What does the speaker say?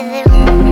heaven.